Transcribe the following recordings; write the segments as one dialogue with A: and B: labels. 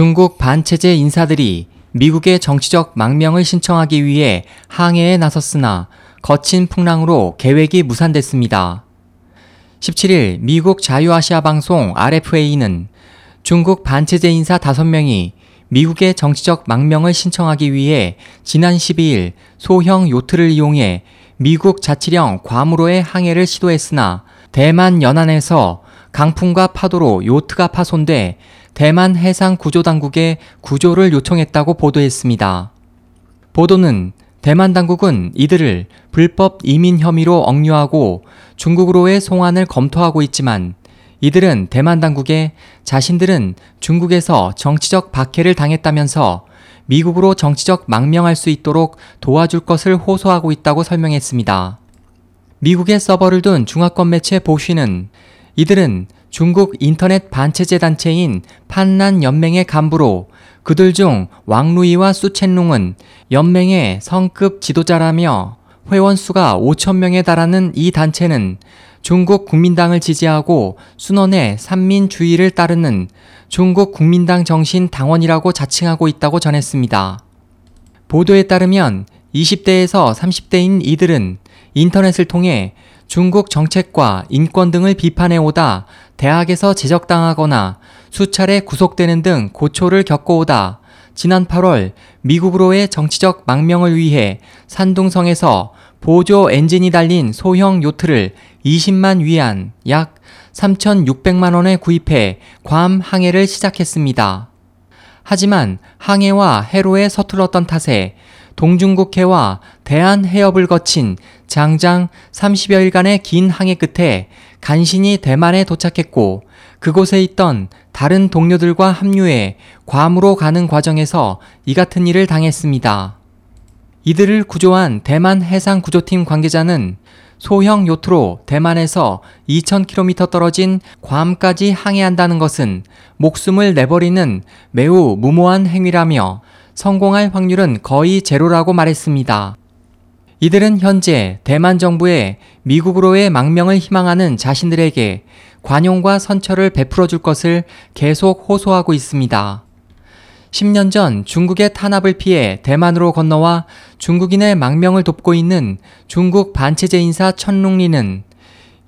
A: 중국 반체제 인사들이 미국의 정치적 망명을 신청하기 위해 항해에 나섰으나 거친 풍랑으로 계획이 무산됐습니다. 17일 미국 자유아시아 방송 RFA는 중국 반체제 인사 5명이 미국의 정치적 망명을 신청하기 위해 지난 12일 소형 요트를 이용해 미국 자치령 괌으로의 항해를 시도했으나 대만 연안에서 강풍과 파도로 요트가 파손돼 대만 해상 구조 당국에 구조를 요청했다고 보도했습니다. 보도는 대만 당국은 이들을 불법 이민 혐의로 억류하고 중국으로의 송환을 검토하고 있지만 이들은 대만 당국에 자신들은 중국에서 정치적 박해를 당했다면서 미국으로 정치적 망명할 수 있도록 도와줄 것을 호소하고 있다고 설명했습니다. 미국의 서버를 둔 중화권 매체 보쉬는 이들은 중국 인터넷 반체제 단체인 판난 연맹의 간부로 그들 중 왕루이와 수첸룽은 연맹의 성급 지도자라며 회원 수가 5천 명에 달하는 이 단체는 중국 국민당을 지지하고 순원의 삼민주의를 따르는 중국 국민당 정신 당원이라고 자칭하고 있다고 전했습니다. 보도에 따르면 20대에서 30대인 이들은 인터넷을 통해 중국 정책과 인권 등을 비판해 오다 대학에서 제적당하거나 수차례 구속되는 등 고초를 겪어오다 지난 8월 미국으로의 정치적 망명을 위해 산둥성에서 보조 엔진이 달린 소형 요트를 20만 위안 약 3,600만 원에 구입해 괌 항해를 시작했습니다. 하지만 항해와 해로에 서툴렀던 탓에 동중국해와 대한해협을 거친 장장 30여일간의 긴 항해 끝에 간신히 대만에 도착했고 그곳에 있던 다른 동료들과 합류해 괌으로 가는 과정에서 이 같은 일을 당했습니다. 이들을 구조한 대만 해상구조팀 관계자는 소형 요트로 대만에서 2,000km 떨어진 괌까지 항해한다는 것은 목숨을 내버리는 매우 무모한 행위라며 성공할 확률은 거의 제로라고 말했습니다. 이들은 현재 대만 정부에 미국으로의 망명을 희망하는 자신들에게 관용과 선처를 베풀어 줄 것을 계속 호소하고 있습니다. 10년 전 중국의 탄압을 피해 대만으로 건너와 중국인의 망명을 돕고 있는 중국 반체제 인사 천룽리는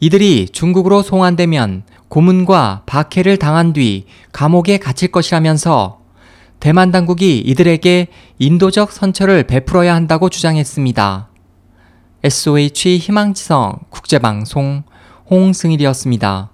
A: 이들이 중국으로 송환되면 고문과 박해를 당한 뒤 감옥에 갇힐 것이라면서 대만 당국이 이들에게 인도적 선처를 베풀어야 한다고 주장했습니다. SOH 희망지성 국제방송 홍승일이었습니다.